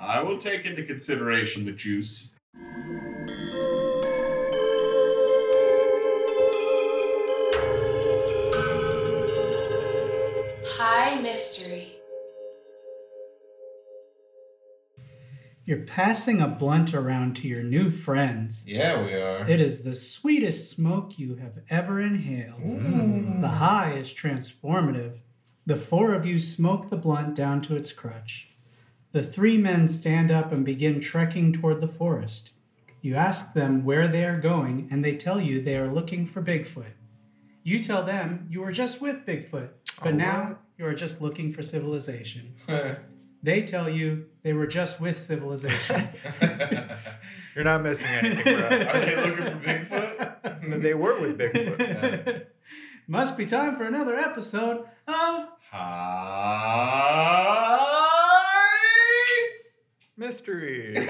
I will take into consideration the juice. High mystery. You're passing a blunt around to your new friends. Yeah, we are. It is the sweetest smoke you have ever inhaled. Mm. The high is transformative. The four of you smoke the blunt down to its crutch. The three men stand up and begin trekking toward the forest. You ask them where they are going, and they tell you they are looking for Bigfoot. You tell them you were just with Bigfoot, but now you are just looking for civilization. They tell you they were just with civilization. You're not missing anything, Are bro. they looking for Bigfoot? they were with Bigfoot. Must be time for another episode of Hi. Mystery.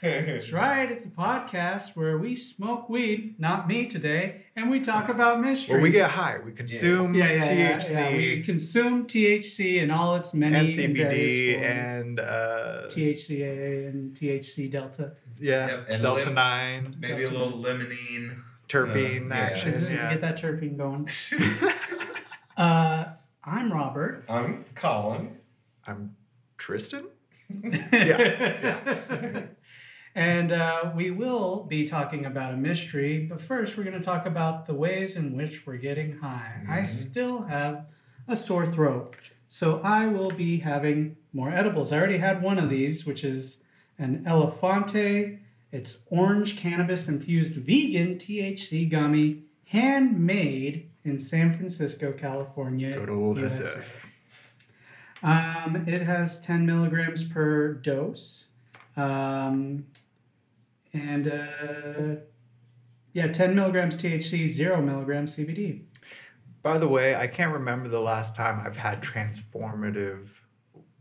That's right, it's a podcast where we smoke weed, not me today, and we talk about mysteries. well, we get high. We consume yeah, yeah, yeah, THC yeah. We consume THC and all its many and and CBD forms. and uh, THCAA and THC delta. yeah, Yep, and Delta lim- Nine, Maybe a little limonene. terpene Uh, action. it- Yeah. Get that terpene going. uh, I'm Robert. I'm Colin. I'm Tristan. and uh, we will be talking about a mystery, but first we're going to talk about the ways in which we're getting high. I still have a sore throat, so I will be having more edibles. I already had one of these, which is an Elefante. It's orange cannabis infused vegan THC gummy, handmade in San Francisco, California. Good old USA. SF. Um, it has 10 milligrams per dose. Um, and uh, yeah, 10 milligrams THC, 0 milligrams CBD. By the way, I can't remember the last time I've had transformative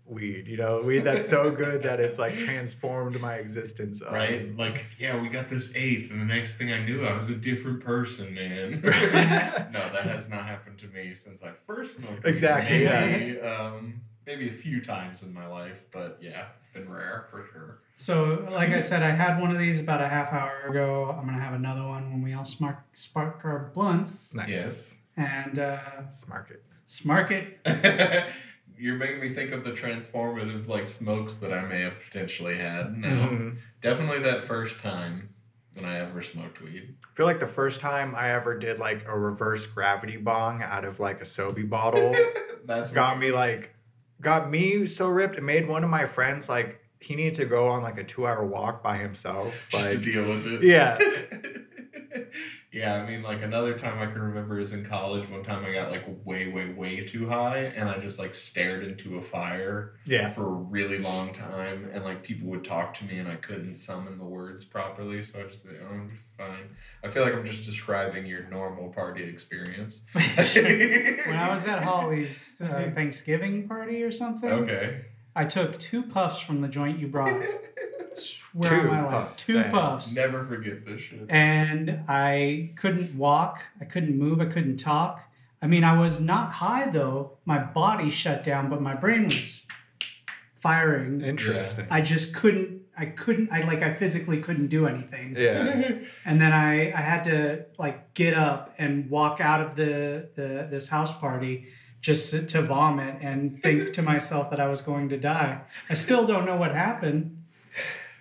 weed. You know, weed that's so good that it's like transformed my existence. Um, Right? Like, yeah, we got this eighth, and the next thing I knew, I was a different person, man. no, that has not happened to me since I first smoked. weed. Exactly, Maybe, yes. um, maybe a few times in my life, but yeah, it's been rare for sure. So, like I said, I had one of these about a half hour ago. I'm going to have another one when we all spark, spark our blunts Nice. Yes. and uh, Smart it. spark it. You're making me think of the transformative like smokes that I may have potentially had. No, Mhm. definitely that first time when I ever smoked weed. I feel like the first time I ever did like a reverse gravity bong out of like a Sobe bottle That's got me like got me so ripped. It made one of my friends like he needed to go on like a two hour walk by himself. just to deal with it. yeah, yeah, I mean, like another time I can remember is in college. One time I got like way, way, way too high, and I just like stared into a fire yeah. for a really long time, and like people would talk to me, and I couldn't summon the words properly, so I just oh, I'm just fine. I feel like I'm just describing your normal party experience. When I was at Holly's uh, Thanksgiving party or something, okay. I took two puffs from the joint you brought. Swear Two my life, puffs, two dang. puffs. Never forget this shit. and I couldn't walk, I couldn't move, I couldn't talk. I mean, I was not high though. My body shut down, but my brain was firing. Interesting. I just couldn't. I couldn't. I like. I physically couldn't do anything. Yeah. And then I, I had to like get up and walk out of the, the this house party just to, to vomit and think to myself that I was going to die. I still don't know what happened.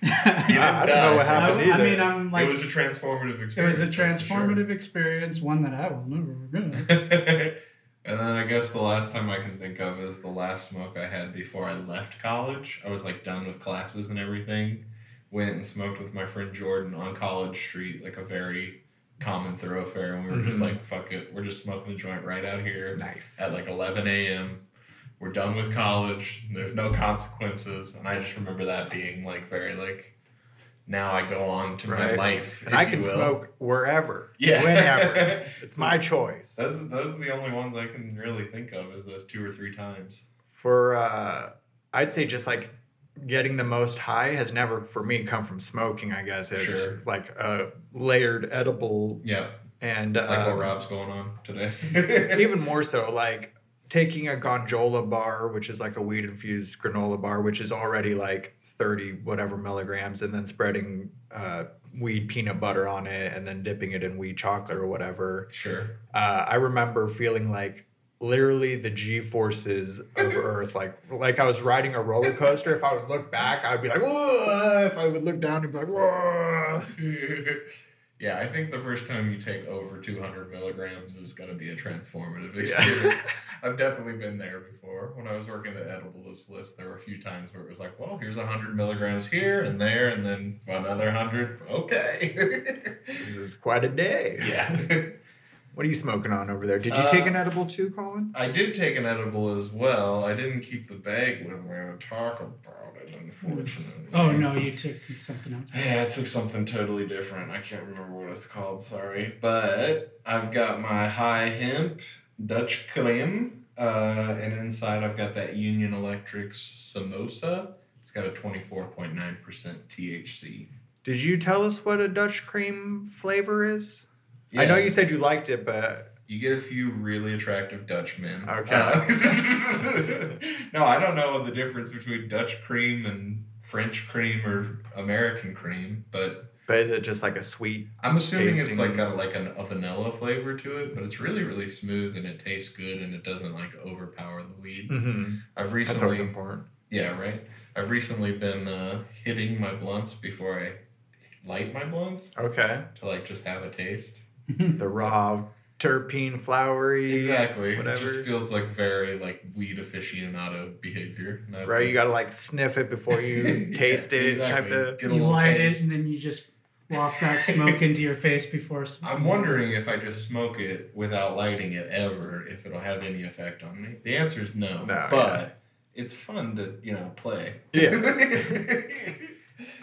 I don't know what happened I either. mean, I'm like it was a transformative experience. it was a that's for sure. transformative experience, one that I will never forget. and then I guess the last time I can think of is the last smoke I had before I left college. I was like done with classes and everything. Went and smoked with my friend Jordan on College Street, like a very common thoroughfare, and we were just Mhm. like, "Fuck it, we're just smoking the joint right out here Nice. at like 11 a.m." We're done with college. There's no consequences, and I just remember that being like very like. Now I go on to my life. and I can smoke wherever, Yeah. whenever. It's my choice. Those those are the only ones I can really think of is those two or three times. For uh, I'd say just like getting the most high has never for me come from smoking. I guess it's Sure. like a layered edible Yeah, and like uh, what Rob's going on today. even more so like taking a gondola bar, which is like a weed infused granola bar, which is already like 30 whatever milligrams, and then spreading uh, weed peanut butter on it and then dipping it in weed chocolate or whatever. Sure. Uh, I remember feeling like literally the G forces of Earth, like like I was riding a roller coaster. If I would look back, I'd be like, Whoa! if I would look down, I'd be like, Whoa! yeah, I think the first time you take over 200 milligrams is going to be a transformative experience. Yeah. I've definitely been there before. When I was working the edibles list, there were a few times where it was like, well, here's 100 milligrams here and there, and then another 100. Okay. This is quite a day. yeah. What are you smoking on over there? Did you take Uh, an edible too, Colin? I did take an edible as well. I didn't keep the bag with me to talk about it, unfortunately. Oh no, you took something else. Yeah, I took something totally different. I can't remember what it's called, sorry. But I've got my high hemp Dutch cream. Uh, and inside I've got that Union Electric samosa. It's got a 24.9% THC. Did you tell us what a Dutch cream flavor is? I know you said you liked it, but You get a few really attractive Dutch men. Okay. Uh, no, I don't know the difference between Dutch cream and French cream or American cream, but but is it just like a sweet? I'm assuming it's like got like an, a vanilla flavor to it, but it's really really smooth and it tastes good and it doesn't like overpower the weed. Mm-hmm. I've That's always recently important. yeah right. I've recently been uh, hitting my blunts before I light my blunts Okay. to like just have a taste. The raw terpene, flowery. Exactly. Whatever. It just feels like very like weed aficionado behavior. And I've right. been- You gotta like sniff it before you Yeah, taste it. exactly. Type of. Get a You light taste. it and then you just waft that smoke into your face before. I'm wondering if I just smoke it without lighting it ever, if it'll have any effect on me. The answer is no. No, but it's fun to you know play. Yeah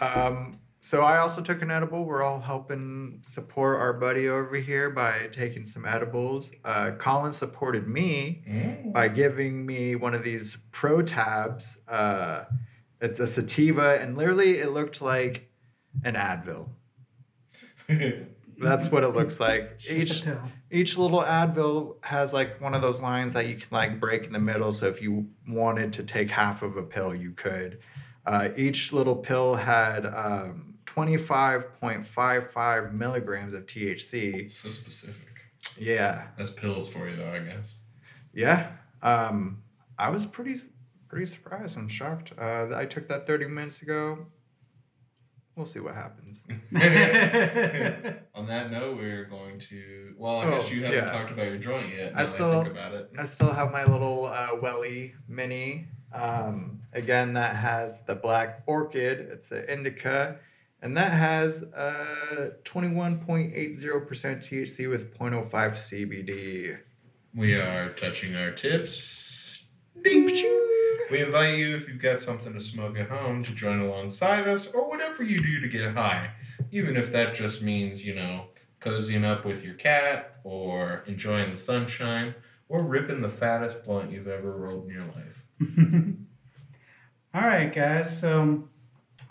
um, so I also took an edible. We're all helping support our buddy over here by taking some edibles. Uh, Colin supported me Mm. by giving me one of these pro tabs. Uh, it's a sativa, and literally it looked like an Advil. That's what it looks like. Each each little Advil has like one of those lines that you can like break in the middle. So if you wanted to take half of a pill, you could. Uh, each little pill had um, 25.55 milligrams of THC. so specific. Yeah, That's pills for you, though, I guess. yeah. Um, I was pretty pretty surprised. I'm shocked. Uh, I took that 30 minutes ago. We'll see what happens. On that note, we're going to. Well, I guess Oh, you haven't yeah. talked about your joint yet. I still- think about it. I still have my little uh, Welly Mini. Um, again, that has the black orchid. It's an indica, and that has uh, 21.80% THC with 0.05 CBD. We are touching our tips. Ding, ching. We invite you, if you've got something to smoke at home, to join alongside us, or whatever you do to get high. Even if that just means, you know, cozying up with your cat, or enjoying the sunshine, or ripping the fattest blunt you've ever rolled in your life. All right, guys. So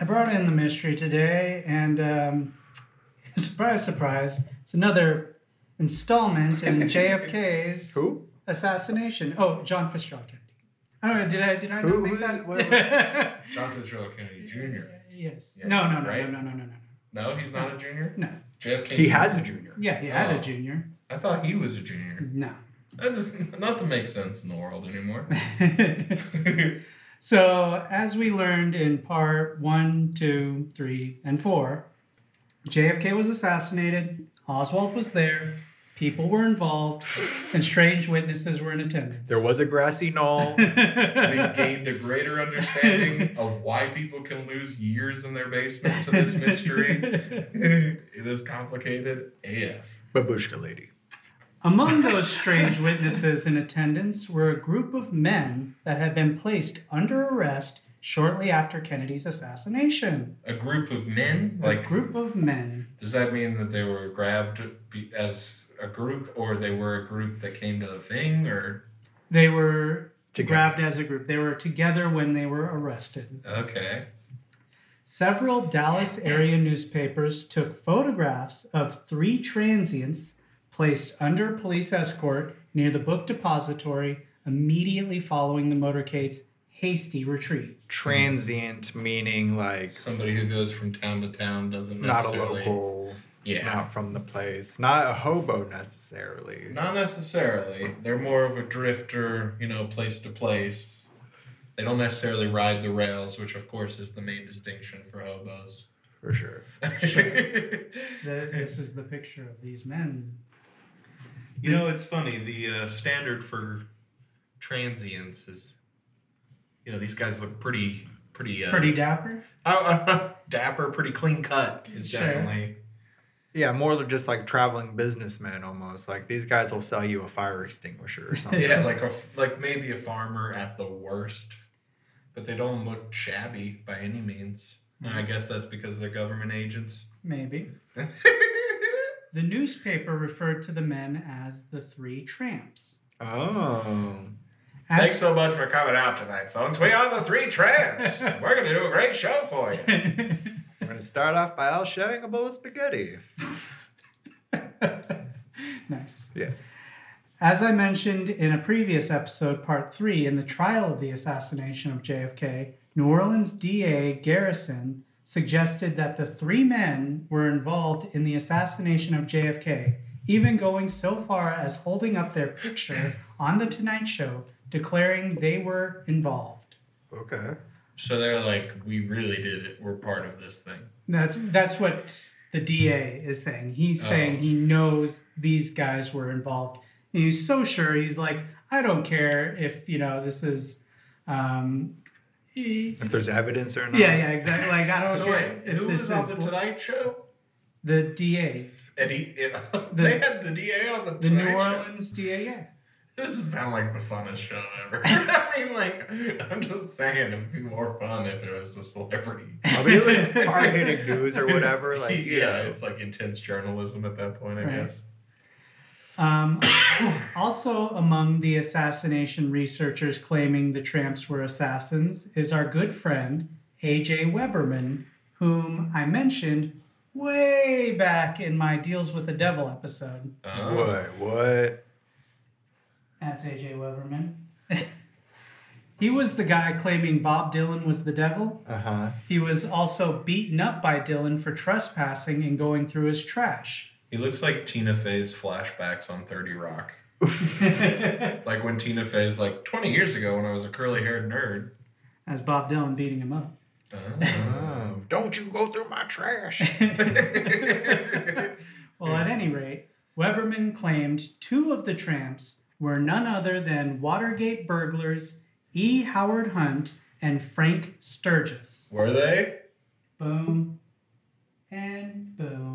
I brought in the mystery today, and um, surprise, surprise, it's another installment in JFK's Who? assassination. Oh, John Fitzgerald Kennedy. I don't know. Did I did I Who- not make that? it? What- John Fitzgerald Kennedy Jr. yes. Yeah, no, no, no, right? no, no, no, no, no. No, he's not a junior? No. JFK. He has a junior. Yeah, he had Oh. a junior. I thought he was a junior. No. That just nothing makes sense in the world anymore. So, as we learned in part one, two, three, and four, JFK was assassinated, Oswald was there, people were involved, and strange witnesses were in attendance. There was a grassy knoll. we gained a greater understanding of why people can lose years in their basement to this mystery. it is complicated AF. Babushka lady. Among those strange witnesses in attendance were a group of men that had been placed under arrest shortly after Kennedy's assassination. A group of men? A Like, group of men. does that mean that they were grabbed as a group, or they were a group that came to the thing, or They were Together. grabbed as a group. They were together when they were arrested. okay? Several Dallas area newspapers took photographs of three transients placed under police escort near the book depository immediately following the motorcade's hasty retreat. Transient meaning like Somebody who goes from town to town doesn't not a necessarily. local, Yeah. not from the place, not a hobo necessarily. Not necessarily. They're more of a drifter, you know, place to place. They don't necessarily ride the rails, which of course is the main distinction for hobos. For sure. The- this is the picture of these men. You know, it's funny. The uh, standard for transients is, you know, these guys look pretty, pretty, uh, Pretty dapper. oh, dapper, pretty clean cut. Is Sure. definitely. Yeah, more than just like traveling businessmen almost. Like these guys will sell you a fire extinguisher or something. Yeah, like a f- like maybe a farmer at the worst, but they don't look shabby by any means. And I guess that's because they're government agents. Maybe. The newspaper referred to the men as the three tramps. Oh. As- Thanks so much for coming out tonight, folks. We are the Three Tramps. We're going to do a great show for you. We're gonna start off by all sharing a bowl of spaghetti. nice. Yes. As I mentioned in a previous episode, part three, in the trial of the assassination of JFK, New Orleans DA Garrison suggested that the three men were involved in the assassination of JFK, even going so far as holding up their picture on The Tonight Show, declaring they were involved. Okay. So they're like, we really did it. We're part of this thing. That's that's what the DA is saying. He's Oh. saying he knows these guys were involved. And he's so sure. He's like, I don't care if you know this is. Um, If there's evidence or not. yeah, yeah, exactly. Like I don't So care wait, if who this was on is the bull- Tonight Show? the DA, And he, they had the DA on the the Tonight New Show. Orleans DA. Yeah. This doesn't like the funnest show ever. I mean, like, I'm just saying it'd be more fun if it was a celebrity. I mean, it was hard hitting news or whatever. Like, yeah, know. it's like intense journalism at that point, I Right. guess. Um, also, among the assassination researchers claiming the tramps were assassins is our good friend A.J. Weberman, whom I mentioned way back in my Deals with the Devil episode Oh. What? What? That's A.J. Weberman. he was the guy claiming Bob Dylan was the devil. Uh huh. He was also beaten up by Dylan for trespassing and going through his trash. He looks like Tina Fey's flashbacks on 30 Rock. Like when Tina Fey's like 20 years ago when I was a curly haired nerd. as Bob Dylan beating him up. Oh. Oh, don't you go through my trash. Well, at any rate, Weberman claimed two of the tramps were none other than Watergate burglars E. Howard Hunt and Frank Sturgis. Were they? Boom and boom.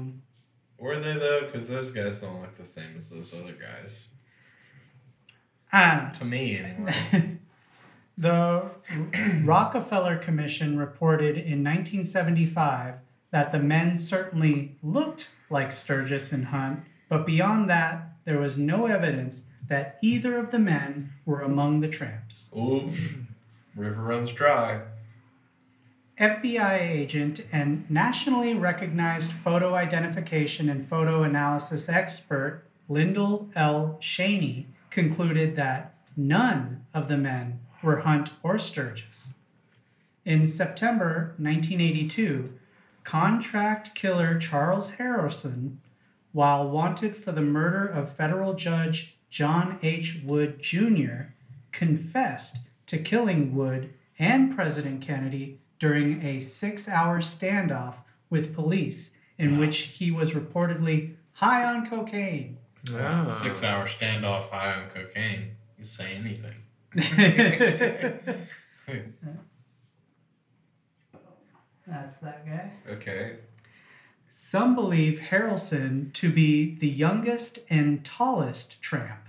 Were they though? Because those guys don't look the same as those other guys. I don't To me, anyway. The Rockefeller Commission reported in 1975 that the men certainly looked like Sturgis and Hunt, but beyond that, there was no evidence that either of the men were among the tramps. Ooh, river runs dry. FBI agent and nationally recognized photo identification and photo analysis expert Lyndal L. Shaney concluded that none of the men were Hunt or Sturgis. In September 1982, contract killer Charles Harrelson, while wanted for the murder of federal judge John H. Wood Jr., confessed to killing Wood and President Kennedy during a six hour standoff with police in which he was reportedly high on cocaine. Ah. Six hour standoff high on cocaine. You say anything. That's that guy. Okay. Some believe Harrelson to be the youngest and tallest tramp.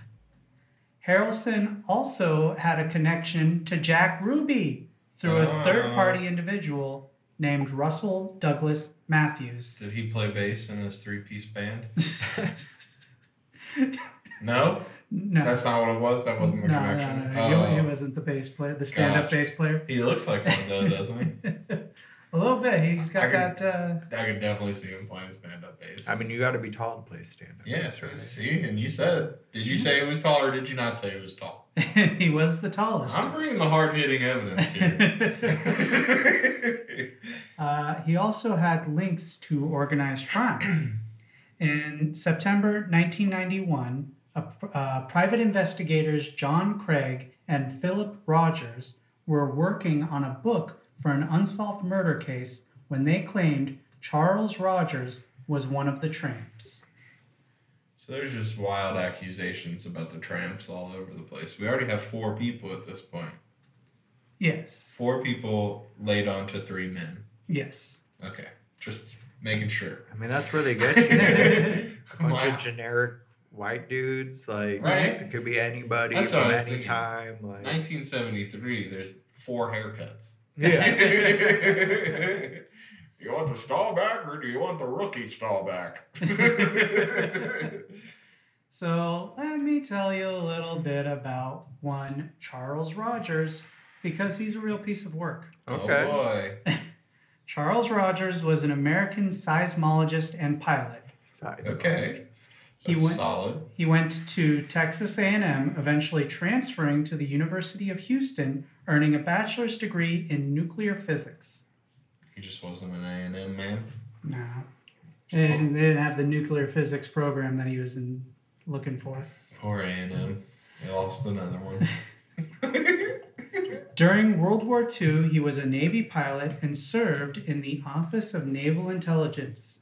Harrelson also had a connection to Jack Ruby through a third party individual named Russell Douglas Matthews. Did he play bass in his three piece band? No? No, That's not what it was? That wasn't the no, no, connection? no, no. He, he Oh. wasn't the bass player, the stand up bass player. He looks like one though, doesn't he? A little bit. He's got I can- that. Uh, I could definitely see him playing stand up bass. I mean, you got to be tall to play stand up. yeah, that's right. See, and you said, did you say he was tall or did you not say he was tall? he was the tallest. I'm bringing the hard hitting evidence here. Uh, he also had links to organized crime. In September 1991, a, uh, private investigators John Craig and Philip Rogers were working on a book for an unsolved murder case when they claimed Charles Rogers was one of the tramps. So there's just wild accusations about the tramps all over the place. We already have four people at this point. Yes, Four people laid on to three men. yes. Okay, just making sure. I mean, that's where they get you. a bunch Wow. of generic white dudes. Like, Right. it could be anybody That's from any thinking. time. Like, 1973, there's four haircuts. yeah. you want the stall back or do you want the rookie stall back? So let me tell you a little bit about one Charles Rogers because he's a real piece of work. Okay. Oh boy. Charles Rogers was an American seismologist and pilot. Size Okay. He went- solid. He went to Texas A&M, eventually transferring to the University of Houston, earning a bachelor's degree in nuclear physics. He just wasn't an A&M man. No. And they didn't have the nuclear physics program that he was in, looking for. Poor A&M. They lost another one. During World War II, he was a Navy pilot and served in the Office of Naval Intelligence.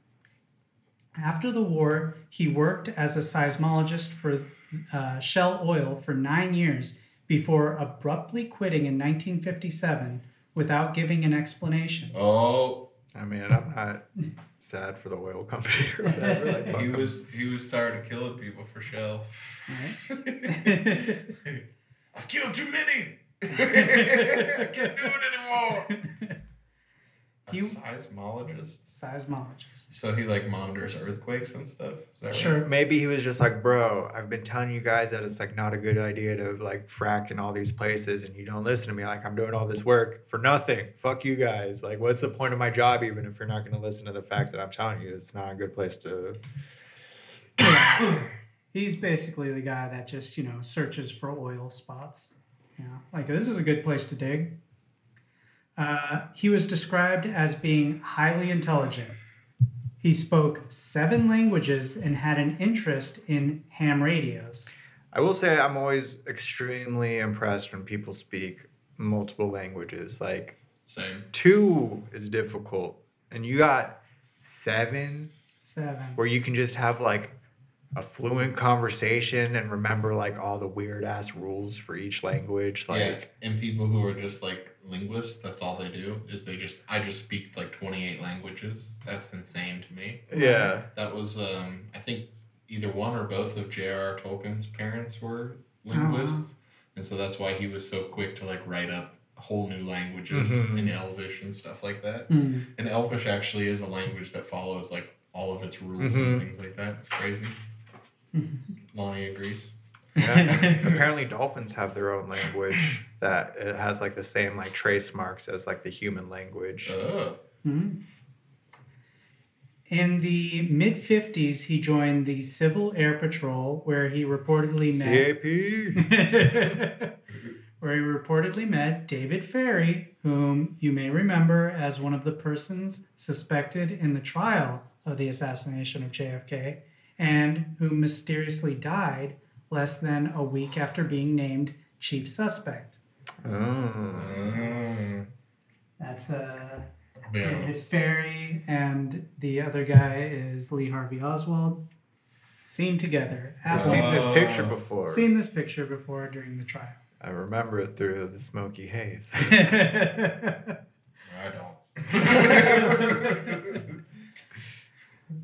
After the war, he worked as a seismologist for uh, Shell Oil for nine years before abruptly quitting in 1957 without giving an explanation. oh, I mean, I'm not sad for the oil company or whatever. Like, fuck he 'em. was he was tired of killing people for Shell. Right? I've killed too many. I can't do it anymore. A He- seismologist. Seismologist. So he like monitors earthquakes and stuff. Is that right? Sure. Maybe he was just like, bro, I've been telling you guys that it's like not a good idea to like frack in all these places and you don't listen to me. Like, I'm doing all this work for nothing. Fuck you guys. Like, what's the point of my job even if you're not going to listen to the fact that I'm telling you it's not a good place to. He's basically the guy that just, you know, searches for oil spots. Yeah, like this is a good place to dig. Uh, he was described as being highly intelligent. He spoke seven languages and had an interest in ham radios. I will say I'm always extremely impressed when people speak multiple languages. Like, Same. two is difficult, and you got seven Seven. where you can just have like a fluent conversation and remember like all the weird ass rules for each language. Like, yeah, and people who are just like linguists, that's all they do is they just I just speak like twenty eight languages. That's insane to me. yeah. That was um I think either one or both of J.R.R. Tolkien's parents were linguists, and so that's why he was so quick to like write up whole new languages Mhm. in Elvish and stuff like that. Hmm. And Elvish actually is a language that follows like all of its rules Mhm. and things like that. It's crazy. Lonnie agrees. Yeah. Apparently, dolphins have their own language that it has like the same like trace marks as like the human language. Oh. Mhm. In the mid 50s, he joined the Civil Air Patrol, where he reportedly met. CAP. where he reportedly met David Ferrie, whom you may remember as one of the persons suspected in the trial of the assassination of JFK, and who mysteriously died less than a week after being named chief suspect. Oh. That's uh, Yeah. David Ferrie, and the other guy is Lee Harvey Oswald. Seen together. I've seen this Oh. picture before. seen this picture before during the trial. I remember it through the smoky haze. I don't.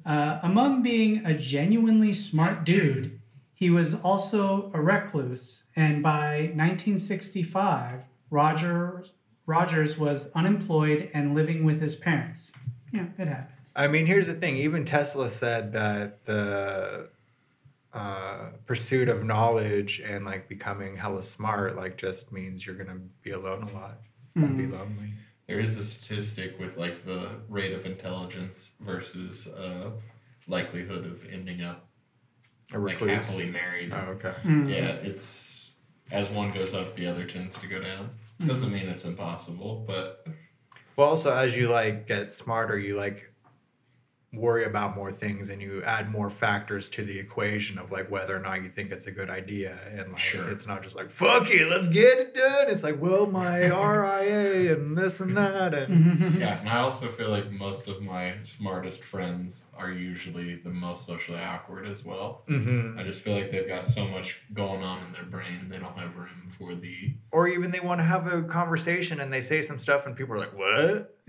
Uh, among being a genuinely smart dude, he was also a recluse, and by 1965, Rogers Rogers was unemployed and living with his parents. Yeah, it happens. I mean, here's the thing. Even Tesla said that the uh, pursuit of knowledge and like becoming hella smart like just means you're gonna be alone a lot, Mm. be lonely. There is a statistic with like the rate of intelligence versus uh, likelihood of ending up A like happily married. Oh, okay. Mm. Yeah, it's as one goes up, the other tends to go down. Doesn't mean it's impossible, but Well, also as you like get smarter, you like worry about more things and you add more factors to the equation of like whether or not you think it's a good idea and like Sure. it's not just like fuck it let's get it done it's like well my ria and this and that and yeah, and I also feel like most of my smartest friends are usually the most socially awkward as well. Mhm. I just feel like they've got so much going on in their brain, they don't have room for the. or even they want to have a conversation and they say some stuff and people are like what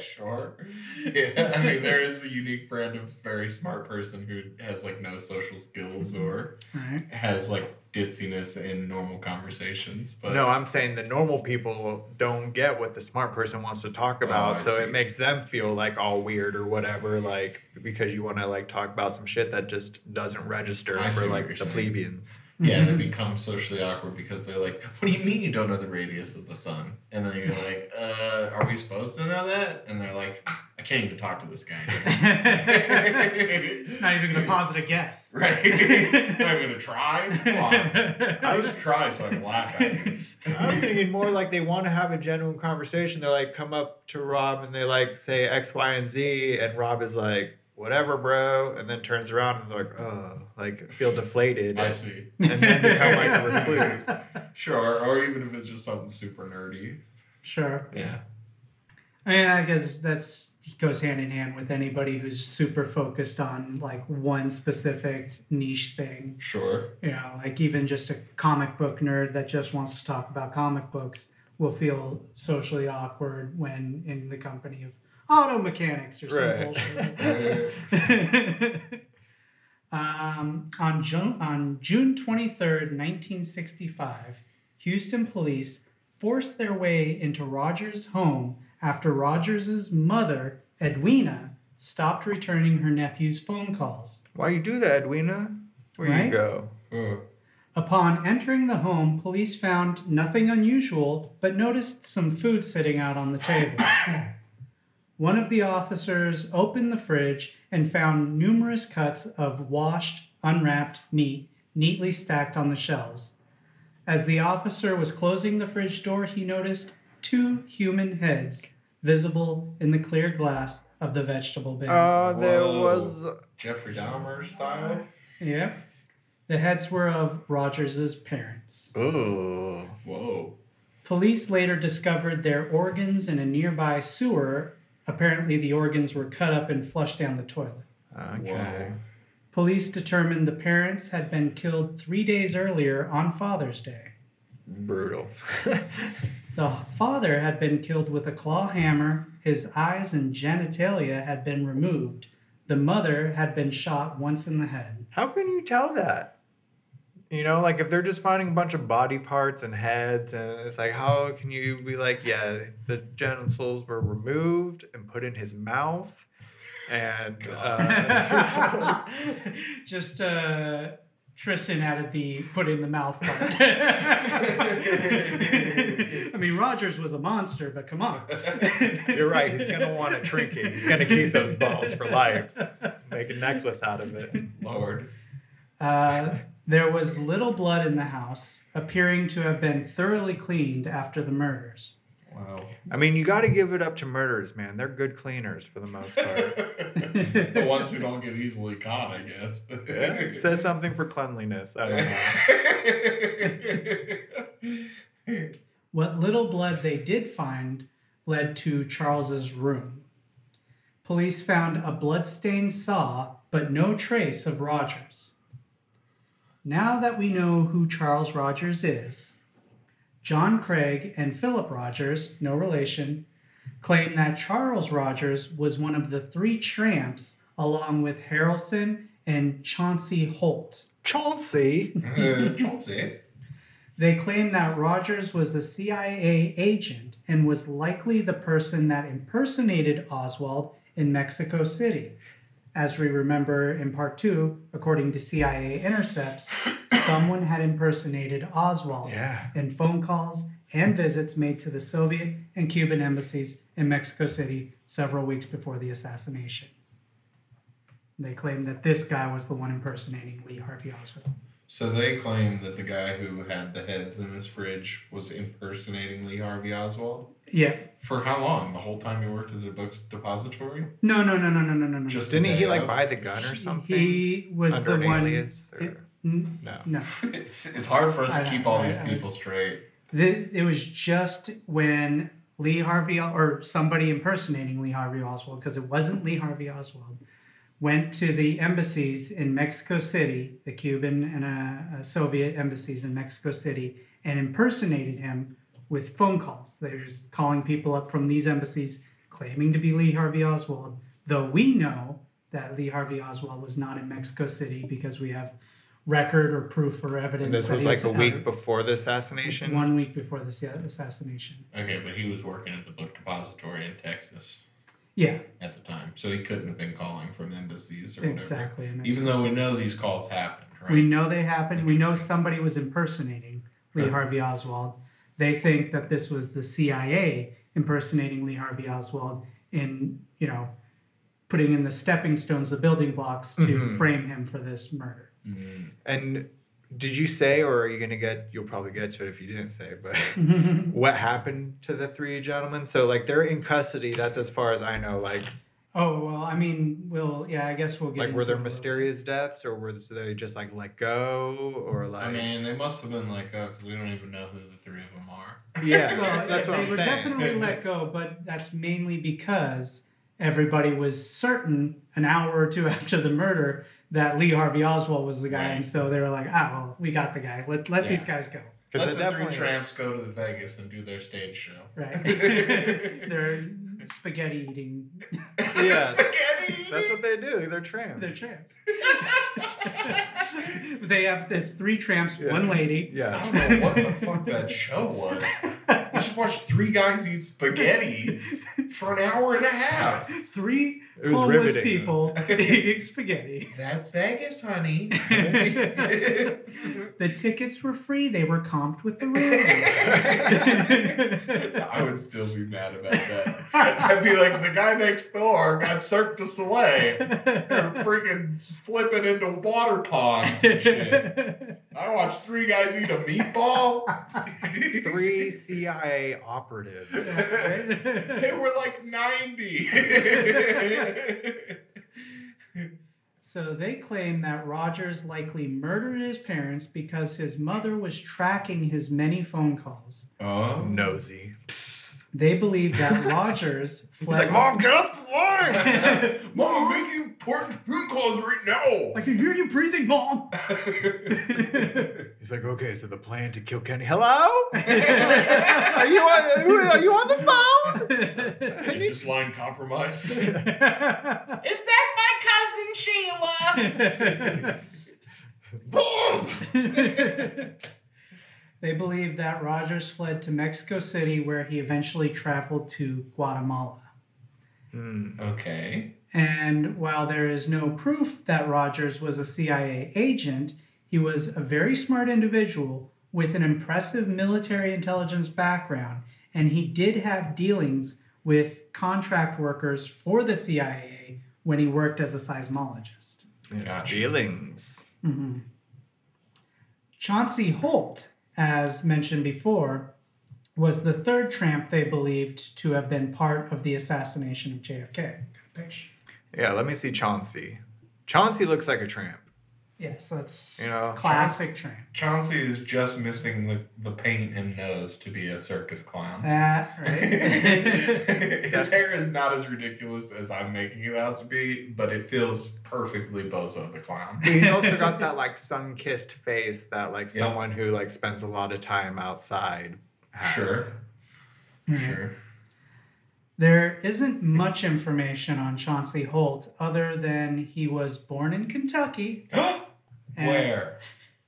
sure. Yeah, I mean, there is a unique brand of very smart person who has like no social skills mm-hmm. or Right. has like ditziness in normal conversations. But no i'm saying the normal people don't get what the smart person wants to talk Oh, about I so see. it makes them feel like all weird or whatever like because you want to like talk about some shit that just doesn't register I for like the saying. plebeians Yeah, they become socially awkward because they're like, "What do you mean you don't know the radius of the sun?" And then you're like, "Uh, are we supposed to know that?" And they're like, "I can't even talk to this guy." Not even gonna posit a guess. right? I'm gonna try. Come on, I just try so I can laugh at you. I was thinking more like they want to have a genuine conversation. They're like come up to Rob and they like say X, Y, and Z, and Rob is like, "Whatever, bro," and then turns around and like, "Oh," like feel deflated, I and, see. and then become like a recluse. Sure, or even if it's just something super nerdy. Sure. Yeah. I mean, I guess that's goes hand in hand with anybody who's super focused on like one specific niche thing. Sure. You know, like even just a comic book nerd that just wants to talk about comic books will feel socially awkward when in the company of auto mechanics or some Right. bullshit. um, on June on June twenty third, nineteen sixty five, Houston police forced their way into Rogers' home after Rogers' mother, Edwina, stopped returning her nephew's phone calls. Why you do that, Edwina? Where Right? you go? Uh, Upon entering the home, police found nothing unusual, but noticed some food sitting out on the table. One of the officers opened the fridge and found numerous cuts of washed, unwrapped meat neatly stacked on the shelves. As the officer was closing the fridge door, he noticed two human heads visible in the clear glass of the vegetable bin. Uh, there Whoa. was. Jeffrey Dahmer style. yeah. The heads were of Rogers's parents. Ooh. Whoa. Police later discovered their organs in a nearby sewer. Apparently, the organs were cut up and flushed down the toilet. Okay. Police determined the parents had been killed three days earlier on Father's Day. Brutal. The father had been killed with a claw hammer, his eyes and genitalia had been removed. The mother had been shot once in the head. How can you tell that? You know, like if they're just finding a bunch of body parts and heads, and it's like, how can you be like, yeah, the genitals were removed and put in his mouth, and uh, Just uh, Tristan added the put in the mouth part. I mean, Rogers was a monster, but come on. you're right. He's gonna want a trinket. He's gonna keep those balls for life. Make a necklace out of it. Lord. Uh, there was little blood in the house, appearing to have been thoroughly cleaned after the murders. Wow. I mean, you got to give it up to murderers, man. They're good cleaners for the most part. the ones who don't get easily caught, I guess. Yeah, it says something for cleanliness. I don't know. What little blood they did find led to Charles's room. Police found a bloodstained saw, but no trace of Rogers. Now that we know who Charles Rogers is, John Craig and Philip Rogers, no relation, claim that Charles Rogers was one of the three tramps along with Harrelson and Chauncey Holt. Chauncey. Uh, Chauncey. They claim that Rogers was the CIA agent and was likely the person that impersonated Oswald in Mexico City. As we remember in part two, according to CIA intercepts, someone had impersonated Oswald Yeah. in phone calls and visits made to the Soviet and Cuban embassies in Mexico City several weeks before the assassination. They claim that this guy was the one impersonating Lee Harvey Oswald. So they claim that the guy who had the heads in his fridge was impersonating Lee Harvey Oswald. Yeah. For how long? The whole time he worked at the books depository? No, no, no, no, no, no, no, no. Just Didn't the he like of? buy the gun or something? He was under the an one. alias, or- it- n- no. no. It's, it's hard for us to keep all I- these I- people straight. The, it was just when Lee Harvey or somebody impersonating Lee Harvey Oswald, because it wasn't Lee Harvey Oswald, went to the embassies in Mexico City, the Cuban and uh, uh, Soviet embassies in Mexico City, and impersonated him with phone calls. They were just calling people up from these embassies claiming to be Lee Harvey Oswald, though we know that Lee Harvey Oswald was not in Mexico City because we have record or proof or evidence. And this was like a week before the assassination. one week before the assi- assassination. Okay, but he was working at the book depository in Texas Yeah, at the time, so he couldn't have been calling from embassies or whatever. exactly. Even Mexico though we know these calls happened, right? we know they happened, we know somebody was impersonating Lee Okay. Harvey Oswald. They think that this was the CIA impersonating Lee Harvey Oswald in, you know, putting in the stepping stones, the building blocks to Mhm. frame him for this murder. Mm. And did you say, or are you gonna get? You'll probably get to it if you didn't say, but what happened to the three gentlemen? So like they're in custody. That's as far as I know. Like oh well, I mean, we'll yeah, I guess we'll get. like were there it a little mysterious deaths, or were they just like let go, or like? I mean, they must have been let go because we don't even know who the three of them are. yeah, well, that's what they I'm were saying. definitely let go, but that's mainly because everybody was certain an hour or two after the murder that Lee Harvey Oswald was the guy, and so they were like, ah, well, we got the guy. Let let these guys go, Because Let it the three tramps go to the Vegas and do their stage show. right? They're spaghetti eating. Yes. Spaghetti! That's what they do. They're tramps. They're tramps. they have there's three tramps, one Yes. lady. I don't know what the fuck that show was. We should watch three guys eat spaghetti for an hour and a half. Three It was homeless riveting. people eating spaghetti. That's Vegas, honey. the tickets were free. They were comped with the room. I would still be mad about that. I'd be like, the guy next door got Cirque du Soleil. They're freaking flipping into water ponds and shit. I watched three guys eat a meatball. Three CIA operatives. they were like 90. so they claim that Rogers likely murdered his parents because his mother was tracking his many phone calls. oh. Nosy. They believe that Rogers He's like, Mom, get off the line. Mom, I'm making important phone calls right now. I can hear you breathing, mom. He's like, okay, so the plan to kill Kenny. Hello? are you on, are you on the phone? Is this line compromised? Is that my cousin Sheila? They believe that Rogers fled to Mexico City, where he eventually traveled to Guatemala. Hmm. okay. And while there is no proof that Rogers was a CIA agent, he was a very smart individual with an impressive military intelligence background, and he did have dealings with contract workers for the CIA when he worked as a seismologist. Gotcha. Feelings. Mhm. Chauncey Holt, as mentioned before, was the third tramp they believed to have been part of the assassination of JFK. Yeah, let me see Chauncey. Chauncey looks like a tramp. Yes, that's You know, classic train. Chauncey is just missing the, the paint and nose to be a circus clown. That right. His hair is not as ridiculous as I'm making it out to be, but it feels perfectly Bozo the clown. He's also got that like sun-kissed face that like Yeah. someone who like spends a lot of time outside has. Sure. Sure. There isn't much information on Chauncey Holt other than he was born in Kentucky. and- Where?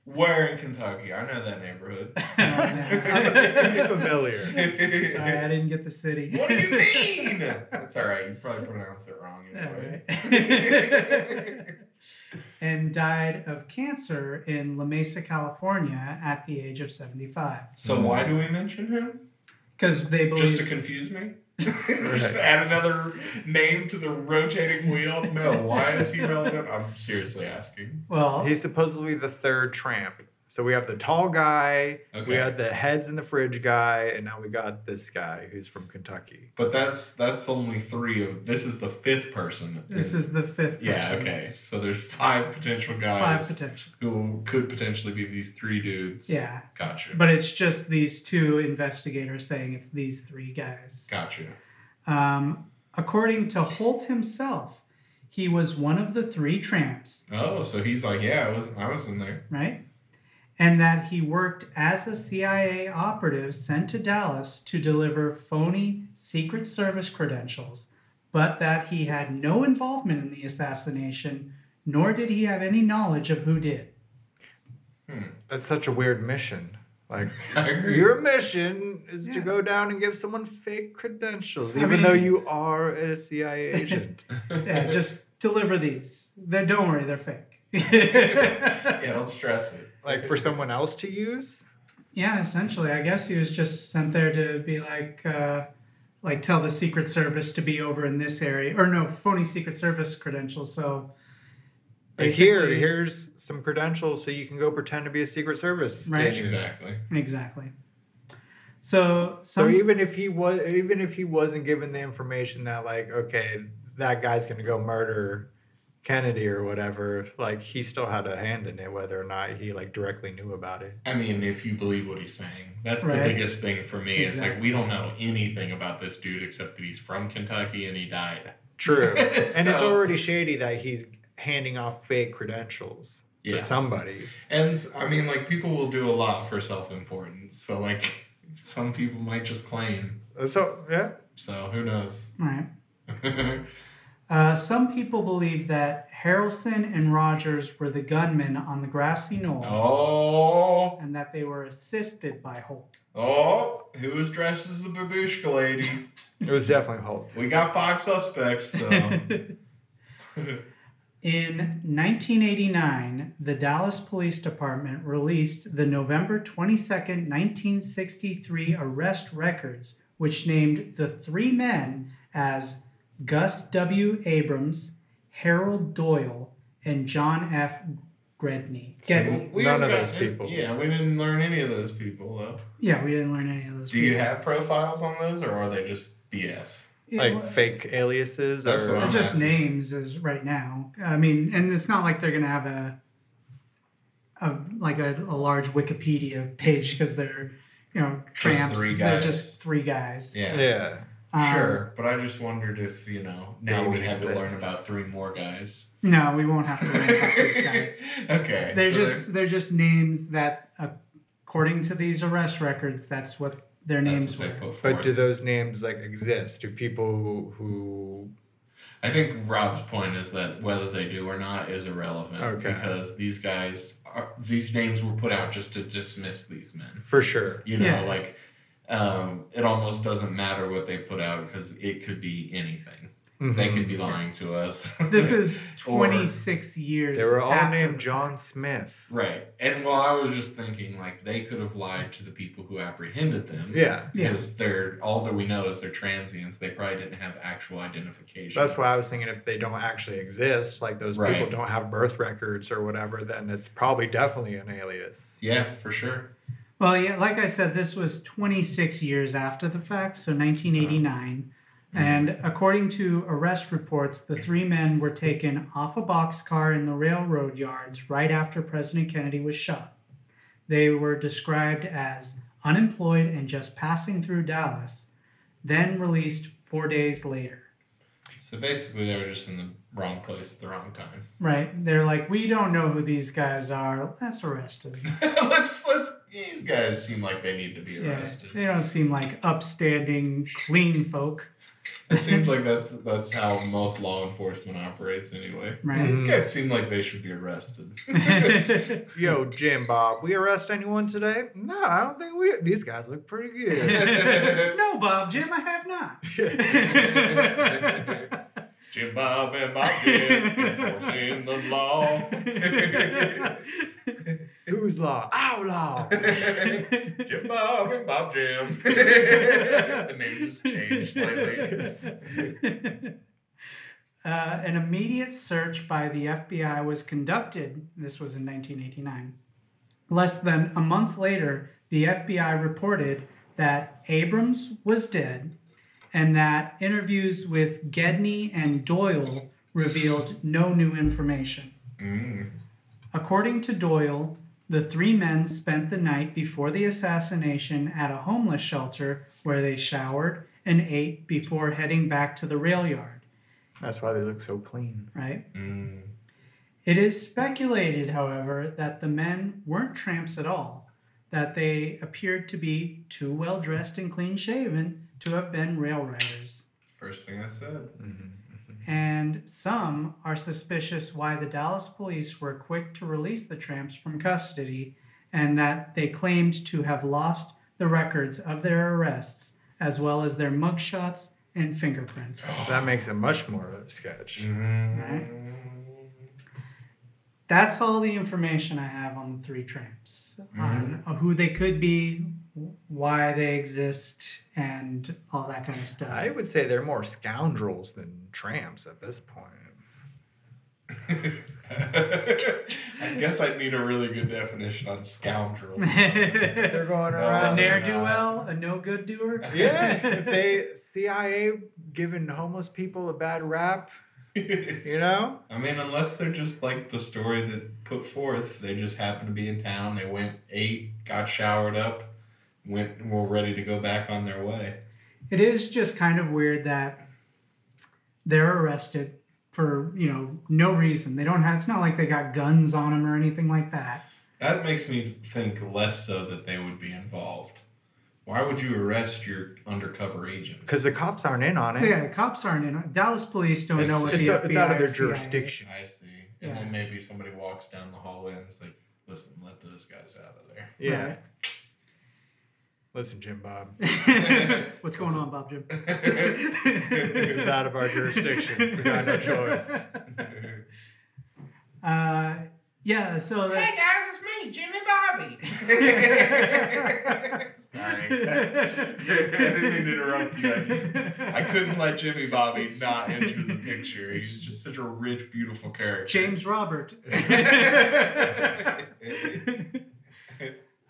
Where in Kentucky? I know that neighborhood. Oh, He's familiar. Sorry, I didn't get the city. What do you mean? That's all right. You probably pronounced it wrong anyway. right. and died of cancer in La Mesa, California at the age of 75. So why do we mention him? Because they believe. Just to confuse me? Just add another name to the rotating wheel? No, why is he relevant? I'm seriously asking. well, He's supposedly the third tramp. So we have the tall guy, okay. we had the heads in the fridge guy, and now we got this guy who's from Kentucky. But that's that's only three of this is the fifth person. this is the fifth person. Yeah, okay. So there's five potential guys. Five guys potentials. who could potentially be these three dudes. Yeah. Gotcha. But it's just these two investigators saying it's these three guys. Gotcha. Um, according to Holt himself, he was one of the three tramps, Oh, so he's like, yeah, I was I was in there. right? And that he worked as a CIA operative sent to Dallas to deliver phony Secret Service credentials, but that he had no involvement in the assassination, nor did he have any knowledge of who did. Hmm, that's such a weird mission. Like your mission is to go down and give someone fake credentials, I even mean- though you are a CIA agent. Yeah, just deliver these. They, don't worry, they're fake. yeah, don't stress it. like for someone else to use. Yeah, essentially, I guess he was just sent there to be like, uh, like tell the Secret Service to be over in this area, or no, phony Secret Service credentials. So, Like here, here's some credentials so you can go pretend to be a Secret Service Right. agent. Exactly. exactly. So, So even if he was, even if he wasn't given the information that like, okay, that guy's gonna go murder Kennedy or whatever, like he still had a hand in it, whether or not he like directly knew about it. I mean, if you believe what he's saying, that's the biggest thing for me. It's like we don't know anything about this dude except that he's from Kentucky and he died. True, and it's already shady that he's handing off fake credentials Yeah. to somebody. And I mean, like people will do a lot for self-importance. So like, some people might just claim. So yeah, So who knows? right. Uh, some people believe that Harrelson and Rogers were the gunmen on the grassy knoll, oh, and that they were assisted by Holt. oh, who was dressed as the babushka lady? it was definitely Holt. We got five suspects. So. In 1989, the Dallas Police Department released the November 22nd, 1963 arrest records, which named the three men as Gus W. Abrams, Harold Doyle, and John F. Gredney. Gedney. We None haven't of those people. Yeah, we didn't learn any of those people though. Yeah, we didn't learn any of those. Do you have profiles on those, or are they just BS? Yeah, Like well, fake aliases That's or what I'm just asking. names as right now. I mean, and it's not like they're gonna have a, a like a, a large Wikipedia page because they're you know Just tramps. three They're just three guys. Yeah. yeah. Um, Sure, but I just wondered if you know now They we would had to learn about three more guys. No, we won't have to learn about these guys. okay, They're so just they're just names that, according to these arrest records, that's what their that's names what were. But do those names like exist? Do people who I think Rob's point is that whether they do or not is irrelevant Okay. because these guys are, these names were put out just to dismiss these men. for sure? You know, Yeah. like um, it almost doesn't matter what they put out because it could be anything. They Mhm. could be lying to us. This is Or- 26 years. They were all after named John. Smith. right. And well, I was just thinking like they could have lied to the people who apprehended them. Yeah. Yeah. Because they're all that we know is they're transients. They probably didn't have actual identification. That's why I was thinking if they don't actually exist, like those Right. people don't have birth records or whatever, then it's probably definitely an alias. Yeah, for sure. Well, yeah, like I said, this was 26 years after the fact, so 1989. Mm-hmm. And according to arrest reports, the three men were taken off a boxcar in the railroad yards right after President Kennedy was shot. They were described as unemployed and just passing through Dallas, then released four days later. So basically, they were just in the wrong place at the wrong time. Right? They're like, we don't know who these guys are. Let's arrest them. let's let's. These guys seem like they need to be arrested. Yeah, arrested. they don't seem like upstanding, clean folk, It seems like that's that's how most law enforcement operates anyway. right? These guys seem like they should be arrested. Yo, Jim Bob, we arrest anyone today? No, I don't think we. These guys look pretty good. no, Bob, Jim, I have not. Jim Bob and Bob Jim enforcing the law. Who's law? Our law. Jim Bob and Bob Jim. the name just changed slightly. Uh, an immediate search by the FBI was conducted. This was in 1989. Less than a month later, the FBI reported that Abrams was dead and that interviews with Gedney and Doyle revealed no new information. Mm. According to Doyle, the three men spent the night before the assassination at a homeless shelter where they showered and ate before heading back to the rail yard, That's why they look so clean. right? Mm. It is speculated, however, that the men weren't tramps at all, that they appeared to be too well dressed and clean shaven to have been rail riders. First thing I said. Mm-hmm, mm-hmm. And some are suspicious why the Dallas police were quick to release the tramps from custody and that they claimed to have lost the records of their arrests as well as their mugshots and fingerprints. That makes it much more of a sketch. Right? That's all the information I have on the three tramps mm-hmm. on who they could be, why they exist, and all that kind of stuff. I would say they're more scoundrels than tramps at this point. I guess I'd need a really good definition on scoundrel. They're going No, a around. ne'er do well, a no good doer. Yeah, if they CIA giving homeless people a bad rap, you know? I mean, unless they're just like the story that put forth, they just happened to be in town. They went, ate, got showered up, went, and were ready to go back on their way. It is just kind of weird that they're arrested for you know no reason. They don't have. It's not like they got guns on them or anything like that. That makes me think less so that they would be involved. Why would you arrest your undercover agents? Because the cops aren't in on it. Yeah, the cops aren't in. On it. Dallas police don't It's- know what It's, the a- it's out of FBI their jurisdiction. I see. And Yeah. then maybe somebody walks down the hallway and is like, listen, let those guys out of there. Yeah. Right. Listen, Jim Bob. What's going on, Bob Jim? this is out of our jurisdiction. We got no choice. Uh, yeah, so Hey guys, it's me, Jimmy Bobby. Sorry. I didn't mean to interrupt you. I, just, I couldn't let Jimmy Bobby not enter the picture. He's just such a rich, beautiful character. James Robert.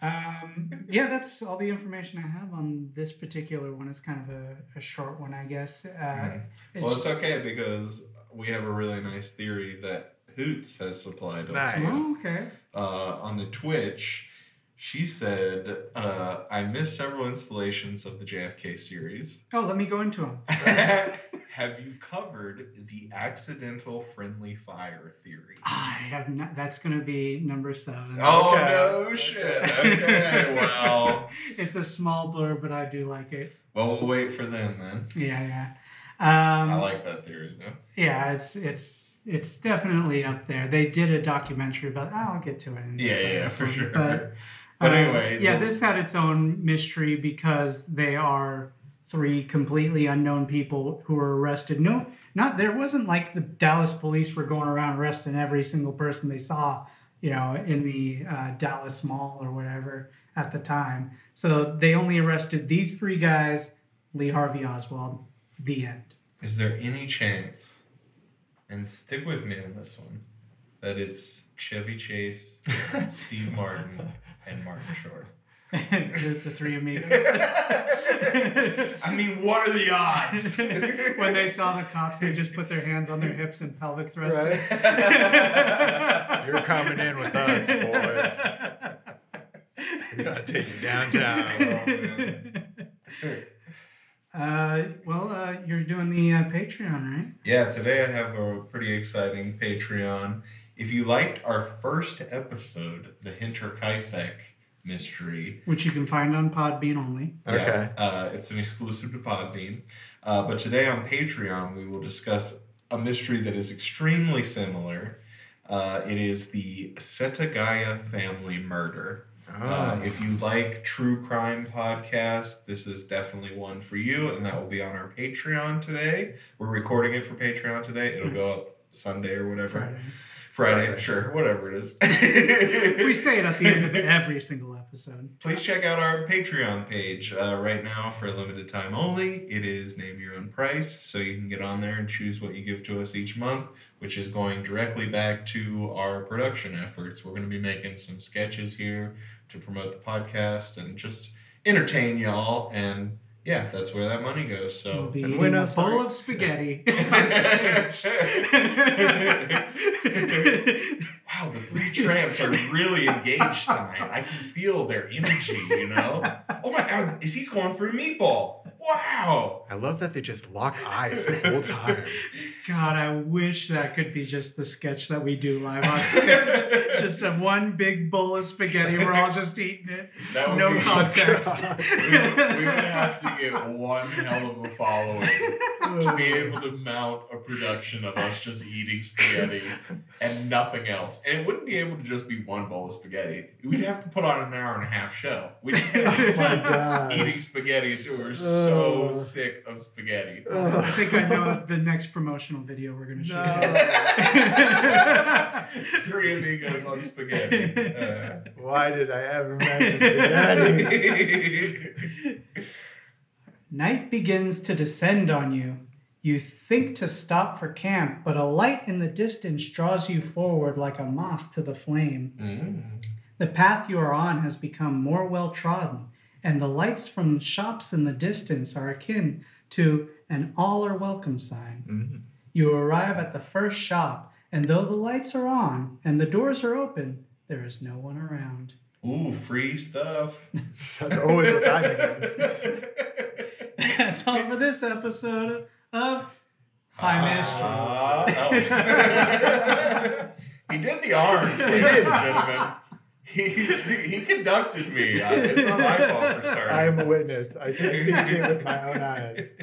Um, yeah, that's all the information I have on this particular one. It's kind of a, a short one, I guess. Uh, it's- Well, it's okay because we have a really nice theory that Hoots has supplied us. Nice. with. oh, okay. uh, on the Twitch, she said, uh, I missed several installations of the JFK series. Oh, let me go into them. Have you covered the accidental friendly fire theory? I have not. That's going to be number seven. Oh, Okay. no shit. Okay, well. it's a small blur, but I do like it. Well, we'll wait for them then. Yeah, yeah. Um, I like that theory, though. Yeah, it's it's it's definitely up there. They did a documentary about. I'll get to it. In Yeah, yeah, for sure. But, But uh, anyway, yeah, the- this had its own mystery because they are three completely unknown people who were arrested. No, not there wasn't like the Dallas police were going around arresting every single person they saw, you know, in the uh, Dallas Mall or whatever at the time. So they only arrested these three guys, Lee Harvey Oswald. The end. Is there any chance, and stick with me on this one, that it's Chevy Chase, Steve Martin, and Martin Short? the, the three amigos. I mean, what are the odds? when they saw the cops, they just put their hands on their hips and pelvic thrust. You're coming in with us, boys. We're gonna take you downtown. Uh, well, uh, you're doing the uh, Patreon, right? Yeah, today I have a pretty exciting Patreon. If you liked our first episode, the Hinterkaifeck mystery, Which you can find on Podbean only. Okay. Yeah, uh, it's an exclusive to Podbean. Uh, but today on Patreon, we will discuss a mystery that is extremely similar. Uh, it is the Setagaya family murder. Uh, if you like true crime podcast, this is definitely one for you, and that will be on our Patreon today. We're recording it for Patreon today. It'll go up Sunday or whatever. Friday. Friday, sure, whatever it is. We say it at the end of every single episode. Please check out our Patreon page uh, right now for a limited time only. It is name your own price, so you can get on there and choose what you give to us each month, which is going directly back to our production efforts. We're going to be making some sketches here to promote the podcast and just entertain y'all. And yeah, that's where that money goes. So be and eating we're a not sorry. bowl of spaghetti on stage. Wow, the three tramps are really engaged tonight. I can feel their energy, you know? Oh my god, is he going for a meatball? Wow! I love that they just lock eyes the whole time. God, I wish that could be just the sketch that we do live on stage. just a one big bowl of spaghetti. We're all just eating it. No be- oh, context. we, would, we would have to get one hell of a following to be able to mount a production of us just eating spaghetti and nothing else. And it wouldn't be able to just be one bowl of spaghetti. We'd have to put on an hour and a half show. We just have to Oh my keep God. eating spaghetti until we're so sick of spaghetti. I think I know the next promotional video we're going to shoot. Three amigos on spaghetti. Uh, Why did I ever mention spaghetti? Night begins to descend on you. You think to stop for camp, but a light in the distance draws you forward like a moth to the flame. mm. The path you are on has become more well trodden, and the lights from shops in the distance are akin to an all are welcome sign. Mm. You arrive at the first shop, and though the lights are on and the doors are open, there is no one around. Ooh, free stuff. That's always what that means. That's all for this episode of High Mysteries. Ah, oh. he did the arms, ladies and gentlemen. He's, he conducted me. I- It's not my fault for starting. I am a witness. I see CJ with my own eyes.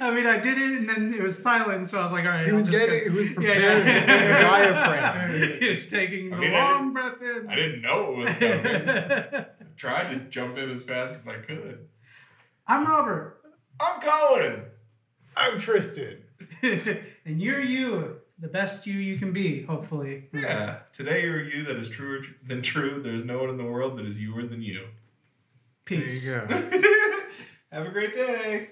I mean, I did it, and then it was silent, so I was like, all right. He I'll was just getting, go- he was Yeah, prepared yeah. with the diaphragm. he was taking I the mean, I long breath in. I didn't know it was coming. Tried to jump in as fast as I could. I'm Robert, I'm Colin. I'm Tristan. and you're you, the best you you can be, hopefully. Yeah. Today you're you that is truer than true. There's no one in the world that is youer than you. Peace. There you go. Have a great day.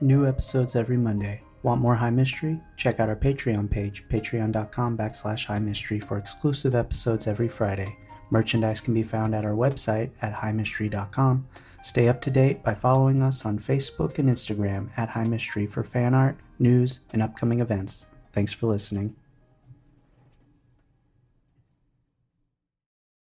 New episodes every Monday. Want more High Mystery? Check out our Patreon page, patreon.com backslash high mystery for exclusive episodes every Friday. Merchandise can be found at our website at highmystery.com. Stay up to date by following us on Facebook and Instagram at High Mystery for fan art, news, and upcoming events. Thanks for listening.